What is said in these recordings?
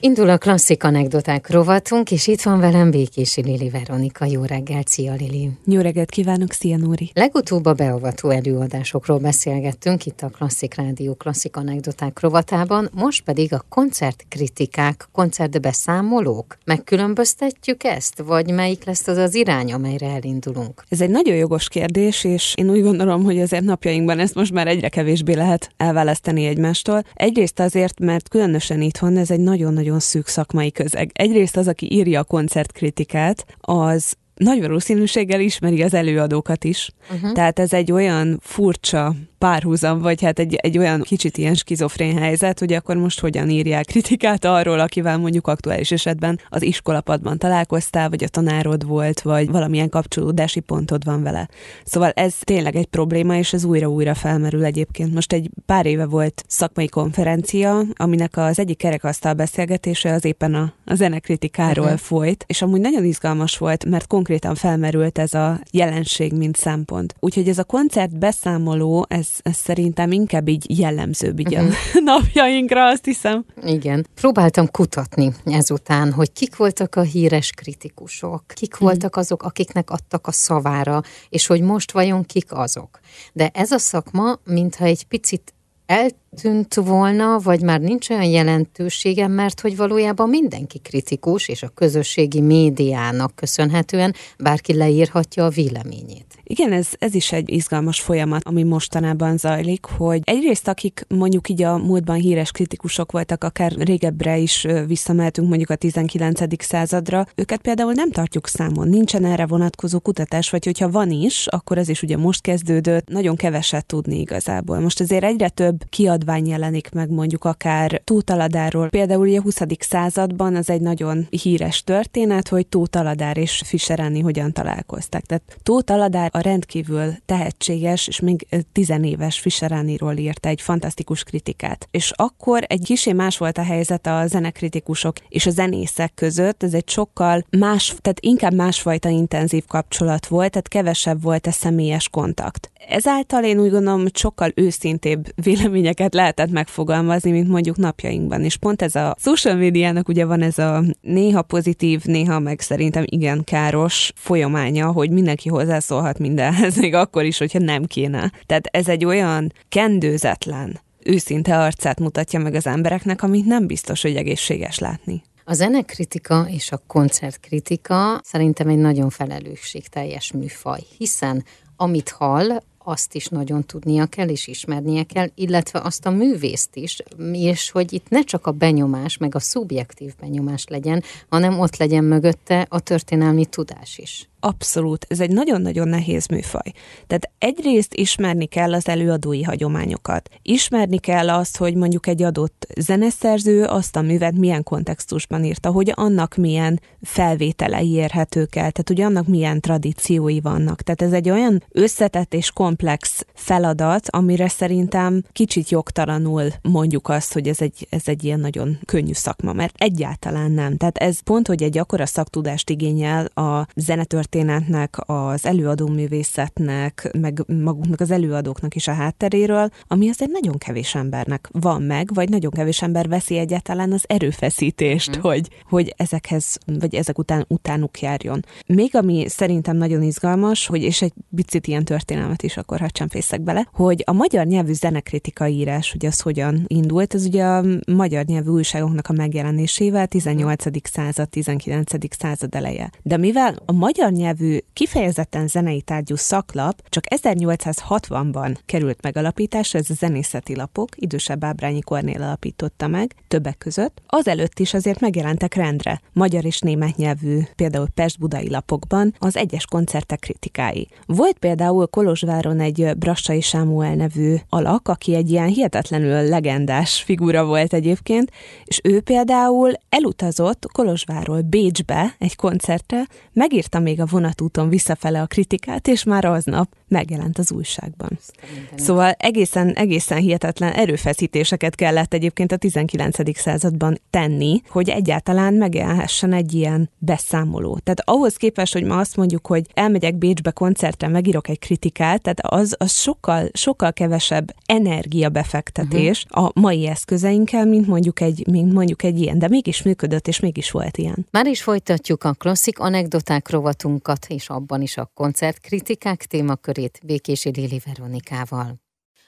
Indul a klasszik anekdoták rovatunk, és itt van velem Békési Lili Veronika. Jó reggelt, szia Lili! Jó reggelt kívánok, szia Nóri! Legutóbb a beavató előadásokról beszélgettünk itt a Klasszik Rádió klasszik anekdoták rovatában, most pedig a koncertkritikák, koncertbeszámolók. Megkülönböztetjük ezt, vagy melyik lesz az az irány, amelyre elindulunk? Ez egy nagyon jogos kérdés, és én úgy gondolom, hogy azért napjainkban ezt most már egyre kevésbé lehet elválasztani egymástól. Egyrészt azért, mert különösen itthon ez egy nagyon-nagyon nagyon szűk szakmai közeg. Egyrészt az, aki írja a koncertkritikát, az nagy valószínűséggel ismeri az előadókat is. Uh-huh. Tehát ez egy olyan furcsa párhuzam, vagy hát egy, egy olyan kicsit ilyen skizofrén helyzet, hogy akkor most hogyan írják kritikát arról, akivel mondjuk aktuális esetben az iskolapadban találkoztál, vagy a tanárod volt, vagy valamilyen kapcsolódási pontod van vele. Szóval ez tényleg egy probléma, és ez újra-újra felmerül egyébként. Most egy pár éve volt szakmai konferencia, aminek az egyik kerekasztal beszélgetése az éppen a, a zenekritikáról uh-huh. folyt, és amúgy nagyon izgalmas volt, mert konkrétan felmerült ez a jelenség, mint szempont. Úgyhogy ez a koncert beszámoló, ez ez, ez szerintem inkább így jellemzőbb így uh-huh. a napjainkra, azt hiszem. Igen. Próbáltam kutatni ezután, hogy kik voltak a híres kritikusok, kik uh-huh. voltak azok, akiknek adtak a szavára, és hogy most vajon kik azok. De ez a szakma, mintha egy picit eltűnt volna, vagy már nincs olyan jelentősége, mert hogy valójában mindenki kritikus, és a közösségi médiának köszönhetően bárki leírhatja a véleményét. Igen, ez, ez is egy izgalmas folyamat, ami mostanában zajlik, hogy egyrészt akik mondjuk így a múltban híres kritikusok voltak, akár régebbre is visszamehetünk mondjuk a 19. századra, őket például nem tartjuk számon, nincsen erre vonatkozó kutatás, vagy hogyha van is, akkor ez is ugye most kezdődött, nagyon keveset tudni igazából. Most azért egyre több kiadvány jelenik meg mondjuk akár Tóth Például a 20. században az egy nagyon híres történet, hogy Tóth és Fischer hogyan találkoztak. Tehát Tóth a rendkívül tehetséges és még tizenéves Fischerániról írta egy fantasztikus kritikát. És akkor egy kicsi más volt a helyzet a zenekritikusok és a zenészek között, ez egy sokkal más, tehát inkább másfajta intenzív kapcsolat volt, tehát kevesebb volt a személyes kontakt. Ezáltal én úgy gondolom, hogy sokkal őszintébb véleményeket lehetett megfogalmazni, mint mondjuk napjainkban. És pont ez a social médiának ugye van ez a néha pozitív, néha meg szerintem igen káros folyamánya, hogy mindenki hozzászólhat mindenhez, még akkor is, hogyha nem kéne. Tehát ez egy olyan kendőzetlen, őszinte arcát mutatja meg az embereknek, amit nem biztos, hogy egészséges látni. A zenekritika és a koncertkritika szerintem egy nagyon felelősségteljes műfaj, hiszen amit hall, azt is nagyon tudnia kell, és ismernie kell, illetve azt a művészt is, és hogy itt ne csak a benyomás, meg a szubjektív benyomás legyen, hanem ott legyen mögötte a történelmi tudás is. Abszolút, ez egy nagyon-nagyon nehéz műfaj. Tehát egyrészt ismerni kell az előadói hagyományokat. Ismerni kell azt, hogy mondjuk egy adott zeneszerző azt a művet milyen kontextusban írta, hogy annak milyen felvételei érhetők el, tehát hogy annak milyen tradíciói vannak. Tehát ez egy olyan összetett és komplex feladat, amire szerintem kicsit jogtalanul mondjuk azt, hogy ez egy, ez egy ilyen nagyon könnyű szakma, mert egyáltalán nem. Tehát ez pont, hogy egy akkora szaktudást igényel a zenetört történetnek, az előadó művészetnek, meg maguknak az előadóknak is a hátteréről, ami azért nagyon kevés embernek van meg, vagy nagyon kevés ember veszi egyáltalán az erőfeszítést, mm. hogy, hogy ezekhez, vagy ezek után utánuk járjon. Még ami szerintem nagyon izgalmas, hogy és egy picit ilyen történelmet is akkor hadd sem fészek bele, hogy a magyar nyelvű zenekritikai írás, hogy az hogyan indult, ez ugye a magyar nyelvű újságoknak a megjelenésével 18. század, 19. század eleje. De mivel a magyar nyelvű, kifejezetten zenei tárgyú szaklap csak 1860-ban került megalapításra, ez a zenészeti lapok, idősebb Ábrányi Kornél alapította meg, többek között. Azelőtt is azért megjelentek rendre magyar és német nyelvű, például Pest-Budai lapokban az egyes koncertek kritikái. Volt például Kolozsváron egy Brassai Sámuel nevű alak, aki egy ilyen hihetetlenül legendás figura volt egyébként, és ő például elutazott Kolozsváról Bécsbe egy koncertre, megírta még a vonatúton visszafele a kritikát, és már aznap megjelent az újságban. Szóval egészen, egészen hihetetlen erőfeszítéseket kellett egyébként a 19. században tenni, hogy egyáltalán megjelenhessen egy ilyen beszámoló. Tehát ahhoz képest, hogy ma azt mondjuk, hogy elmegyek Bécsbe koncertre, megírok egy kritikát, tehát az, az sokkal, sokkal kevesebb energiabefektetés uh-huh. a mai eszközeinkkel, mint mondjuk, egy, mint mondjuk egy ilyen, de mégis működött, és mégis volt ilyen. Már is folytatjuk a klasszik anekdoták rovatunkat, és abban is a koncertkritikák témakörét Békési Lili Veronikával.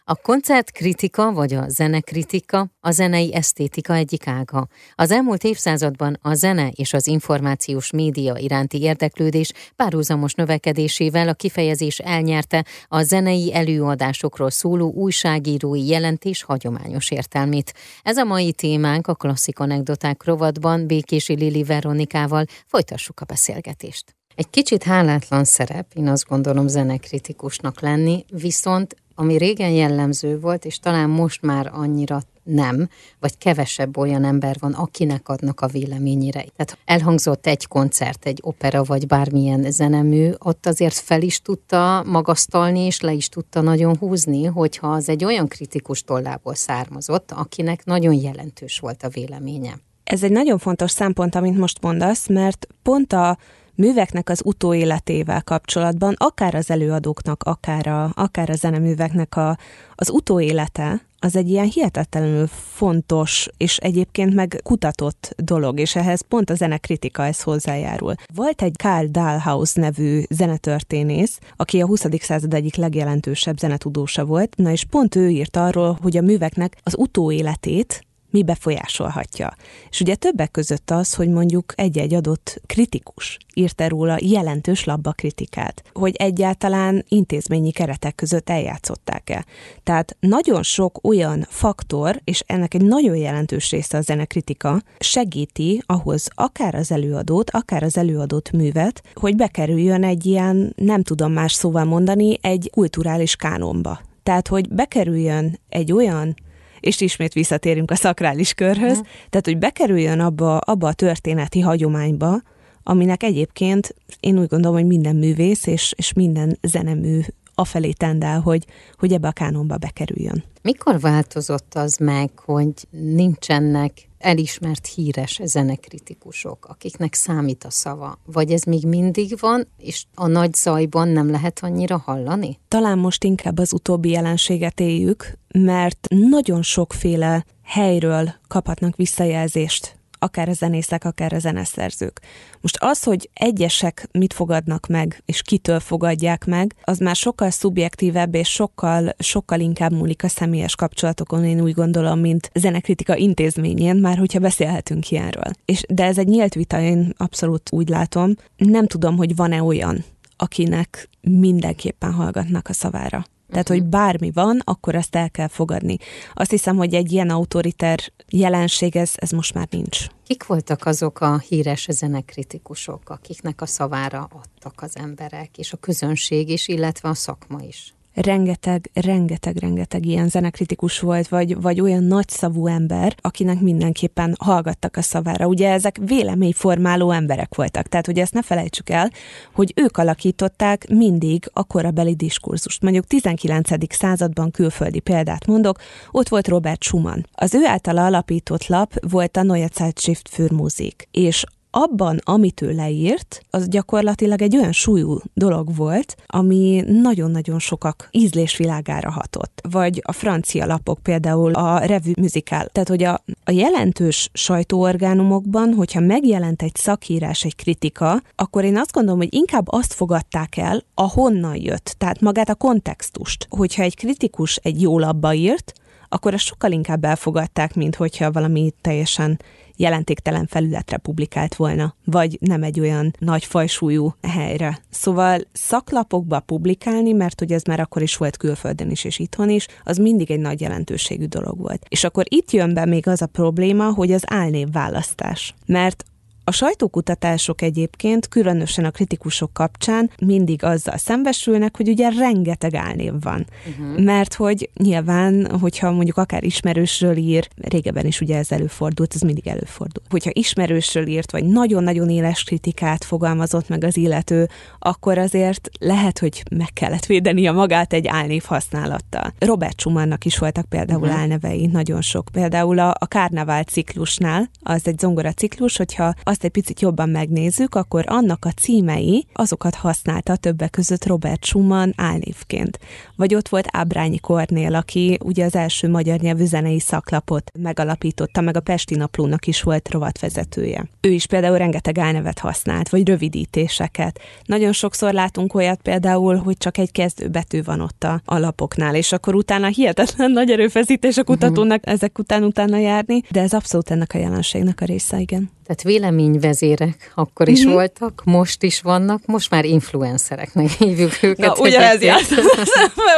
A koncertkritika vagy a zenekritika a zenei esztétika egyik ága. Az elmúlt évszázadban a zene és az információs média iránti érdeklődés párhuzamos növekedésével a kifejezés elnyerte a zenei előadásokról szóló újságírói jelentés hagyományos értelmét. Ez a mai témánk a klasszik anekdoták rovatban Békési Lili Veronikával folytassuk a beszélgetést. Egy kicsit hálátlan szerep, én azt gondolom zenekritikusnak lenni, viszont ami régen jellemző volt, és talán most már annyira nem, vagy kevesebb olyan ember van, akinek adnak a véleményére. Tehát elhangzott egy koncert, egy opera, vagy bármilyen zenemű, ott azért fel is tudta magasztalni, és le is tudta nagyon húzni, hogyha az egy olyan kritikus tollából származott, akinek nagyon jelentős volt a véleménye. Ez egy nagyon fontos szempont, amit most mondasz, mert pont a műveknek az utóéletével kapcsolatban, akár az előadóknak, akár a, akár a zeneműveknek a, az utóélete, az egy ilyen hihetetlenül fontos, és egyébként meg kutatott dolog, és ehhez pont a zenekritika ez hozzájárul. Volt egy Karl Dahlhaus nevű zenetörténész, aki a 20. század egyik legjelentősebb zenetudósa volt, na és pont ő írt arról, hogy a műveknek az utóéletét mi befolyásolhatja. És ugye többek között az, hogy mondjuk egy-egy adott kritikus írta róla jelentős labba kritikát, hogy egyáltalán intézményi keretek között eljátszották-e. Tehát nagyon sok olyan faktor, és ennek egy nagyon jelentős része a zenekritika, segíti ahhoz akár az előadót, akár az előadott művet, hogy bekerüljön egy ilyen, nem tudom más szóval mondani, egy kulturális kánonba. Tehát, hogy bekerüljön egy olyan és ismét visszatérünk a szakrális körhöz, uh-huh. tehát hogy bekerüljön abba, abba a történeti hagyományba, aminek egyébként én úgy gondolom, hogy minden művész és, és minden zenemű afelé tendál, hogy, hogy ebbe a kánonba bekerüljön. Mikor változott az meg, hogy nincsenek elismert híres zenekritikusok, akiknek számít a szava? Vagy ez még mindig van, és a nagy zajban nem lehet annyira hallani? Talán most inkább az utóbbi jelenséget éljük, mert nagyon sokféle helyről kaphatnak visszajelzést akár a zenészek, akár a zeneszerzők. Most az, hogy egyesek mit fogadnak meg, és kitől fogadják meg, az már sokkal szubjektívebb, és sokkal, sokkal inkább múlik a személyes kapcsolatokon, én úgy gondolom, mint zenekritika intézményén, már hogyha beszélhetünk ilyenről. És, de ez egy nyílt vita, én abszolút úgy látom. Nem tudom, hogy van-e olyan, akinek mindenképpen hallgatnak a szavára. Tehát, hogy mhm. bármi van, akkor ezt el kell fogadni. Azt hiszem, hogy egy ilyen autoriter jelenség, ez, ez most már nincs. Kik voltak azok a híres zenekritikusok, akiknek a szavára adtak az emberek, és a közönség is, illetve a szakma is? Rengeteg, rengeteg, rengeteg ilyen zenekritikus volt, vagy, vagy olyan nagyszavú ember, akinek mindenképpen hallgattak a szavára. Ugye ezek véleményformáló emberek voltak, tehát ugye ezt ne felejtsük el, hogy ők alakították mindig a korabeli diskurzust. Mondjuk 19. században külföldi példát mondok, ott volt Robert Schumann. Az ő általa alapított lap volt a Neue Zeitschrift für Musik, és abban, amit ő leírt, az gyakorlatilag egy olyan súlyú dolog volt, ami nagyon-nagyon sokak ízlésvilágára hatott. Vagy a francia lapok például a revue musical. Tehát, hogy a, a jelentős sajtóorgánumokban, hogyha megjelent egy szakírás, egy kritika, akkor én azt gondolom, hogy inkább azt fogadták el, ahonnan jött, tehát magát a kontextust. Hogyha egy kritikus egy jó labba írt, akkor azt sokkal inkább elfogadták, mint hogyha valami teljesen jelentéktelen felületre publikált volna, vagy nem egy olyan nagy fajsúlyú helyre. Szóval szaklapokba publikálni, mert hogy ez már akkor is volt külföldön is és itthon is, az mindig egy nagy jelentőségű dolog volt. És akkor itt jön be még az a probléma, hogy az álnév választás. Mert A sajtókutatások egyébként, különösen a kritikusok kapcsán mindig azzal szembesülnek, hogy ugye rengeteg álnév van. Uh-huh. Mert hogy nyilván, hogyha mondjuk akár ismerősről ír, régebben is ugye ez előfordult, ez mindig előfordul. Hogyha ismerősről írt, vagy nagyon-nagyon éles kritikát fogalmazott meg az illető, akkor azért lehet, hogy meg kellett védeni a magát egy álnév használattal. Robert Schumannnak is voltak például uh-huh. álnevei, nagyon sok. Például a, a Kárnavál ciklusnál, az egy zongora ciklus, hogyha azt egy picit jobban megnézzük, akkor annak a címei, azokat használta többek között Robert Schumann álnévként. Vagy ott volt Ábrányi Kornél, aki ugye az első magyar nyelvű zenei szaklapot megalapította, meg a Pesti Naplónak is volt rovatvezetője. Ő is például rengeteg álnevet használt, vagy rövidítéseket. Nagyon sokszor látunk olyat például, hogy csak egy kezdőbetű van ott a, alapoknál, és akkor utána hihetetlen nagy erőfeszítés a kutatónak uh-huh. ezek után utána járni, de ez abszolút ennek a jelenségnek a része, igen. Tehát véleményvezérek akkor is mm-hmm. voltak, most is vannak, most már influencereknek hívjuk őket. Na, ugyanez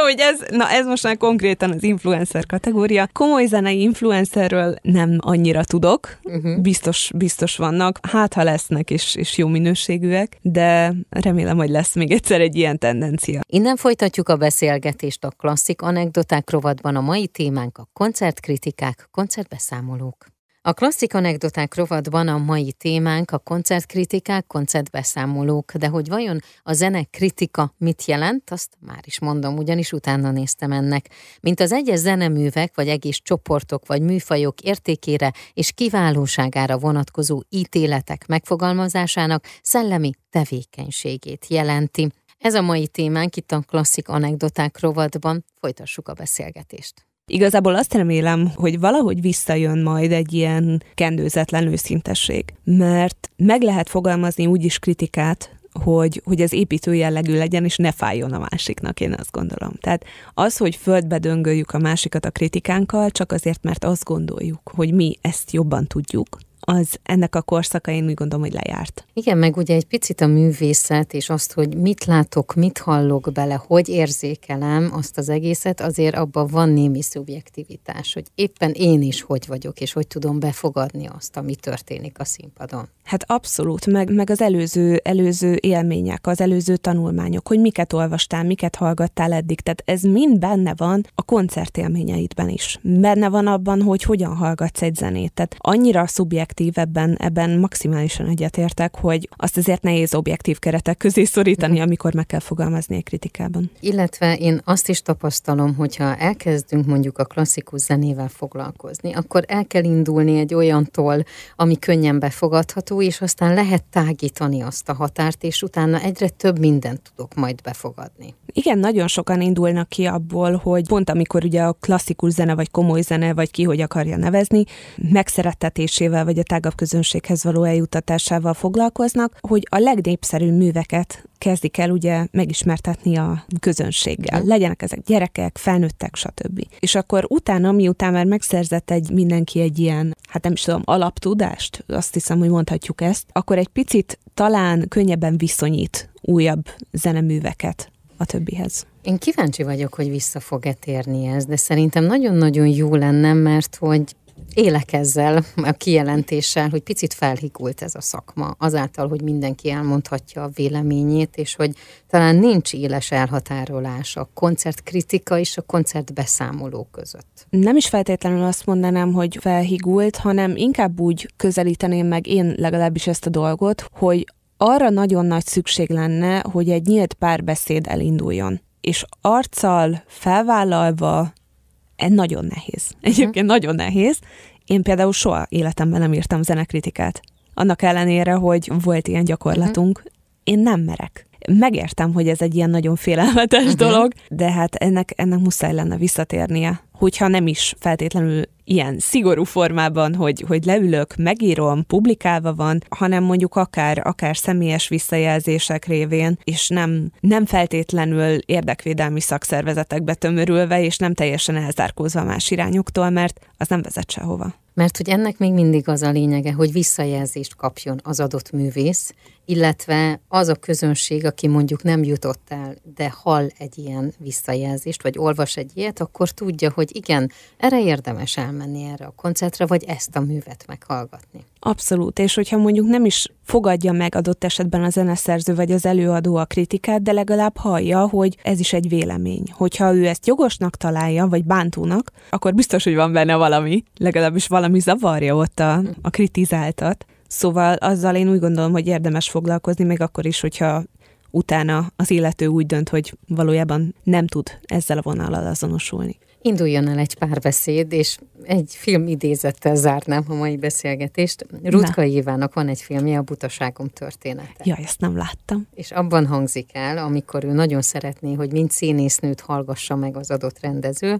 hogy ez, na ez most már konkrétan az influencer kategória. Komoly zenei influencerről nem annyira tudok, uh-huh. biztos, biztos vannak, hát ha lesznek és, és jó minőségűek, de remélem, hogy lesz még egyszer egy ilyen tendencia. Innen folytatjuk a beszélgetést a klasszik anekdoták rovatban. A mai témánk a koncertkritikák, koncertbeszámolók. A klasszik anekdoták rovatban a mai témánk a koncertkritikák, koncertbeszámolók, de hogy vajon a zene kritika mit jelent, azt már is mondom, ugyanis utána néztem ennek. Mint az egyes zeneművek, vagy egész csoportok, vagy műfajok értékére és kiválóságára vonatkozó ítéletek megfogalmazásának szellemi tevékenységét jelenti. Ez a mai témánk itt a klasszik anekdoták rovatban. Folytassuk a beszélgetést. Igazából azt remélem, hogy valahogy visszajön majd egy ilyen kendőzetlen őszintesség, mert meg lehet fogalmazni úgy is kritikát, hogy, hogy ez építő jellegű legyen, és ne fájjon a másiknak, én azt gondolom. Tehát az, hogy földbe döngöljük a másikat a kritikánkkal, csak azért, mert azt gondoljuk, hogy mi ezt jobban tudjuk, az ennek a korszaka én úgy gondolom, hogy lejárt. Igen, meg ugye egy picit a művészet, és azt, hogy mit látok, mit hallok bele, hogy érzékelem azt az egészet, azért abban van némi szubjektivitás, hogy éppen én is hogy vagyok, és hogy tudom befogadni azt, ami történik a színpadon. Hát abszolút, meg, meg az előző, előző élmények, az előző tanulmányok, hogy miket olvastál, miket hallgattál eddig, tehát ez mind benne van a koncertélményeidben is. Benne van abban, hogy hogyan hallgatsz egy zenét. Tehát annyira szubjektív ebben, ebben maximálisan egyetértek, hogy azt azért nehéz objektív keretek közé szorítani, amikor meg kell fogalmazni egy kritikában. Illetve én azt is tapasztalom, hogyha elkezdünk mondjuk a klasszikus zenével foglalkozni, akkor el kell indulni egy olyantól, ami könnyen befogadható, látható, és aztán lehet tágítani azt a határt, és utána egyre több mindent tudok majd befogadni. Igen, nagyon sokan indulnak ki abból, hogy pont amikor ugye a klasszikus zene, vagy komoly zene, vagy ki hogy akarja nevezni, megszerettetésével, vagy a tágabb közönséghez való eljutatásával foglalkoznak, hogy a legnépszerűbb műveket kezdik el ugye megismertetni a közönséggel. Legyenek ezek gyerekek, felnőttek, stb. És akkor utána, miután már megszerzett egy mindenki egy ilyen, hát nem is tudom, alaptudást, azt hiszem, hogy mondhatjuk ezt, akkor egy picit talán könnyebben viszonyít újabb zeneműveket a többihez. Én kíváncsi vagyok, hogy vissza fog-e térni ez, de szerintem nagyon-nagyon jó lenne, mert hogy élek ezzel a kijelentéssel, hogy picit felhigult ez a szakma, azáltal, hogy mindenki elmondhatja a véleményét, és hogy talán nincs éles elhatárolás a koncertkritika és a koncertbeszámoló között. Nem is feltétlenül azt mondanám, hogy felhigult, hanem inkább úgy közelíteném meg én legalábbis ezt a dolgot, hogy arra nagyon nagy szükség lenne, hogy egy nyílt párbeszéd elinduljon. És arccal felvállalva ez nagyon nehéz. Egyébként uh-huh. nagyon nehéz. Én például soha életemben nem írtam zenekritikát. Annak ellenére, hogy volt ilyen gyakorlatunk, uh-huh. én nem merek. Megértem, hogy ez egy ilyen nagyon félelmetes uh-huh. dolog, de hát ennek, ennek muszáj lenne visszatérnie hogyha nem is feltétlenül ilyen szigorú formában, hogy, hogy leülök, megírom, publikálva van, hanem mondjuk akár, akár személyes visszajelzések révén, és nem, nem feltétlenül érdekvédelmi szakszervezetekbe tömörülve, és nem teljesen elzárkózva más irányoktól, mert az nem vezet sehova. Mert hogy ennek még mindig az a lényege, hogy visszajelzést kapjon az adott művész, illetve az a közönség, aki mondjuk nem jutott el, de hall egy ilyen visszajelzést, vagy olvas egy ilyet, akkor tudja, hogy igen, erre érdemes elmenni erre a koncertre, vagy ezt a művet meghallgatni. Abszolút, és hogyha mondjuk nem is fogadja meg adott esetben a zeneszerző vagy az előadó a kritikát, de legalább hallja, hogy ez is egy vélemény. Hogyha ő ezt jogosnak találja, vagy bántónak, akkor biztos, hogy van benne valami, legalábbis valami zavarja ott a, a kritizáltat. Szóval azzal én úgy gondolom, hogy érdemes foglalkozni, még akkor is, hogyha utána az illető úgy dönt, hogy valójában nem tud ezzel a vonallal azonosulni. Induljon el egy párbeszéd, és egy film idézettel zárnám a mai beszélgetést. Rutka Évának van egy filmje, a Butaságom története. Ja, ezt nem láttam. És abban hangzik el, amikor ő nagyon szeretné, hogy mind színésznőt hallgassa meg az adott rendező,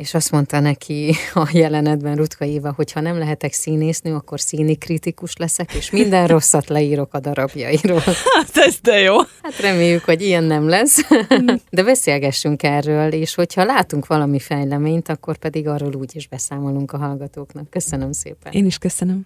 és azt mondta neki a jelenetben Rutka Éva, hogy ha nem lehetek színésznő, akkor színi kritikus leszek, és minden rosszat leírok a darabjairól. Hát ez de jó. Hát reméljük, hogy ilyen nem lesz. De beszélgessünk erről, és hogyha látunk valami fejleményt, akkor pedig arról úgy is beszámolunk a hallgatóknak. Köszönöm szépen. Én is köszönöm.